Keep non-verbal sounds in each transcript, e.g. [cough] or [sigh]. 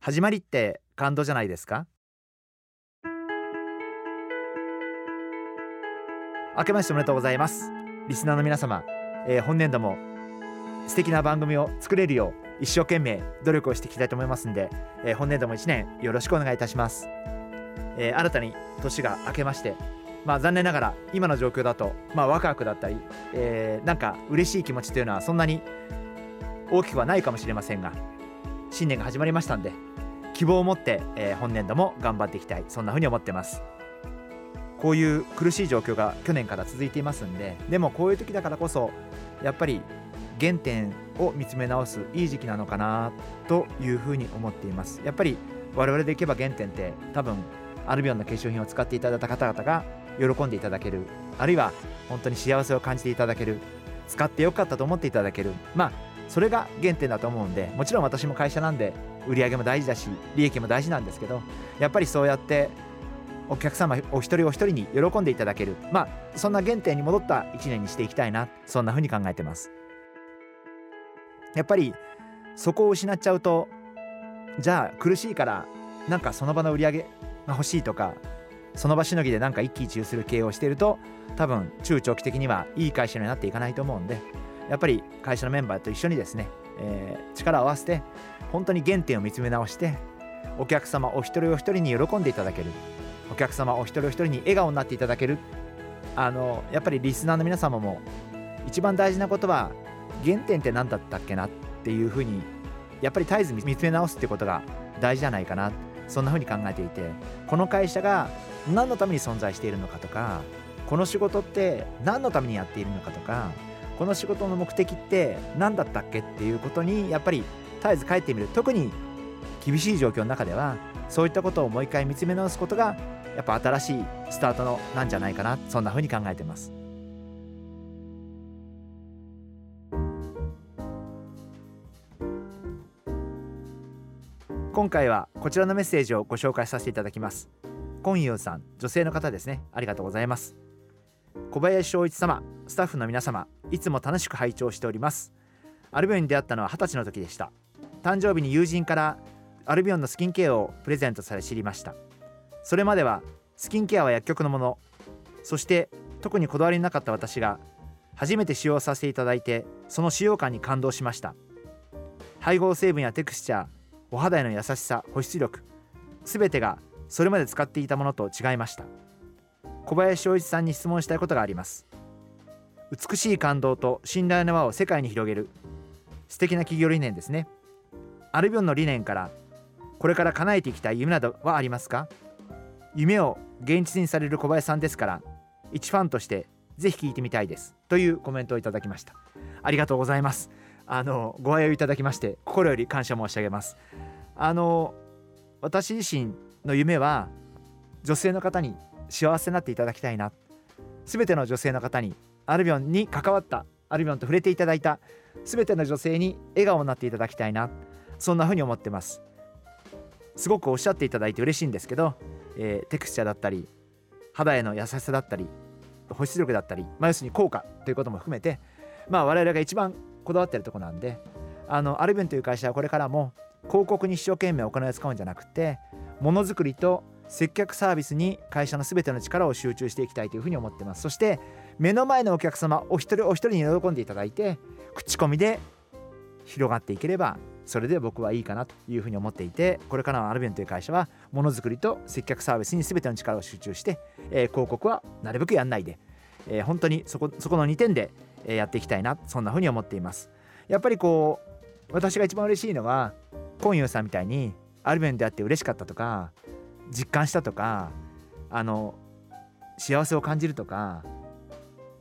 始まりって感動じゃないですか？明けましておめでとうございます。リスナーの皆様、えー、本年度も素敵な番組を作れるよう一生懸命努力をしていきたいと思いますんで、えー、本年度も1年よろしくお願いいたします、えー、新たに年が明けましてまあ残念ながら今の状況だとまあワクワクだったり、えー、なんか嬉しい気持ちというのはそんなに大きくはないかもしれませんが新年が始まりましたんで希望を持って、えー、本年度も頑張っていきたい。そんな風に思ってます。こういう苦しい状況が去年から続いていますんででもこういう時だからこそやっぱり原点を見つめ直すいい時期なのかなというふうに思っています。やっぱり我々でいけば原点って多分アルビオンの化粧品を使っていただいた方々が喜んでいただける。あるいは本当に幸せを感じていただける。使ってよかったと思っていただける。まあそれが原点だと思うんでもちろん私も会社なんで売り上げも大事だし利益も大事なんですけどやっぱりそうやってお客様お一人お一人に喜んでいただける。まあそんな原点に戻った1年にしていきたいなそんな風に考えてます。やっぱりそこを失っちゃうとじゃあ苦しいからなんかその場の売り上げが欲しいとかその場しのぎでなんか一喜一憂する経営をしていると多分中長期的にはいい会社になっていかないと思うんでやっぱり会社のメンバーと一緒にですね、えー、力を合わせて本当に原点を見つめ直してお客様お一人お一人に喜んでいただける。お客様お一人お一人に笑顔になっていただける。あのやっぱりリスナーの皆様も一番大事なことは原点って何だったっけなっていうふうにやっぱり絶えず見つめ直すってことが大事じゃないかな。そんなふうに考えていてこの会社が何のために存在しているのかとかこの仕事って何のためにやっているのかとかこの仕事の目的って何だったっけっていうことにやっぱり絶えず帰ってみる。特に厳しい状況の中ではそういったことをもう一回見つめ直すことがやっぱ新しいスタートのなんじゃないかなそんな風に考えてます。今回はこちらのメッセージをご紹介させていただきます。今陽さん女性の方ですね。ありがとうございます。小林翔一様スタッフの皆様いつも楽しく拝聴しております。アルビオンに出会ったのは20歳の時でした。誕生日に友人からアルビオンのスキンケアをプレゼントされ知りました。それまではスキンケアは薬局のものそして特にこだわりのなかった私が初めて使用させていただいてその使用感に感動しました。配合成分やテクスチャーお肌への優しさ保湿力すべてがそれまで使っていたものと違いました。小林翔一さんに質問したいことがあります。美しい感動と信頼の輪を世界に広げる。素敵な企業理念ですね。アルビオンの理念からこれから叶えていきたい夢などはありますか？夢を現実にされる小林さんですから一ファンとしてぜひ聞いてみたいです。というコメントをいただきました。ありがとうございます。あのご愛用いただきまして心より感謝申し上げます。あの私自身の夢は女性の方に幸せになっていただきたいな。全ての女性の方にアルビオンに関わったアルビオンと触れていただいた全ての女性に笑顔になっていただきたいな。そんな風に思ってます。すごくおっしゃっていただいて嬉しいんですけど、えー、テクスチャーだったり肌への優しさだったり保湿力だったり、まあ、要するに効果ということも含めて、まあ、我々が一番こだわってるとこなんであのアルビオンという会社はこれからも広告に一生懸命お金を使うんじゃなくてものづくりと接客サービスに会社の全ての力を集中していきたいというふうに思ってます。そして目の前のお客様お一人お一人に喜んでいただいて口コミで広がっていければそれで僕はいいかなというふうに思っていてこれからのアルビンという会社はものづくりと接客サービスに全ての力を集中して、えー、広告はなるべくやんないで、えー、本当にそこそこの2点でやっていきたいなそんなふうに思っています。やっぱりこう私が一番嬉しいのはコンユーさんみたいにアルビンであって嬉しかったとか実感したとかあの幸せを感じるとか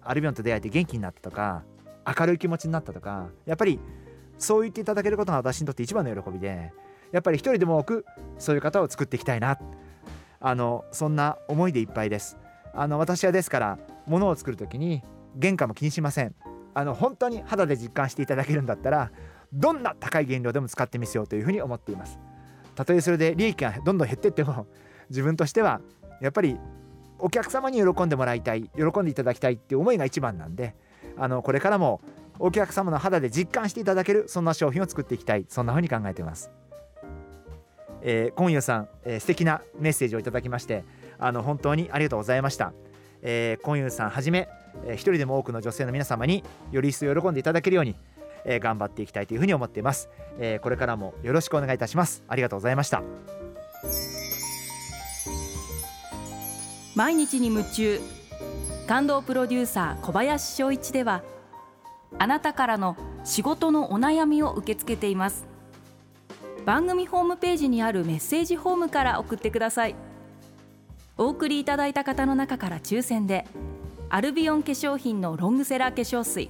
アルビオンと出会えて元気になったとか明るい気持ちになったとかやっぱりそう言っていただけることが私にとって一番の喜びでやっぱり一人でも多くそういう方を作っていきたいなあのそんな思いでいっぱいです。あの私はですから物を作る時に原価も気にしません。あの本当に肌で実感していただけるんだったらどんな高い原料でも使ってみせようというふうに思っています。たとえそれで利益がどんどん減ってっても [laughs] 自分としてはやっぱりお客様に喜んでもらいたい喜んでいただきたいっていう思いが一番なんであのこれからもお客様の肌で実感していただけるそんな商品を作っていきたいそんなふうに考えています。えー、今夜さん、えー、素敵なメッセージをいただきましてあの本当にありがとうございました。えー、今夜さんはじめ、えー、一人でも多くの女性の皆様により一層喜んでいただけるように、えー、頑張っていきたいというふうに思っています、えー、これからもよろしくお願いいたします。ありがとうございました。毎日に夢中。感動プロデューサー小林翔一ではあなたからの仕事のお悩みを受け付けています。番組ホームページにあるメッセージフォームから送ってください。お送りいただいた方の中から抽選でアルビオン化粧品のロングセラー化粧水。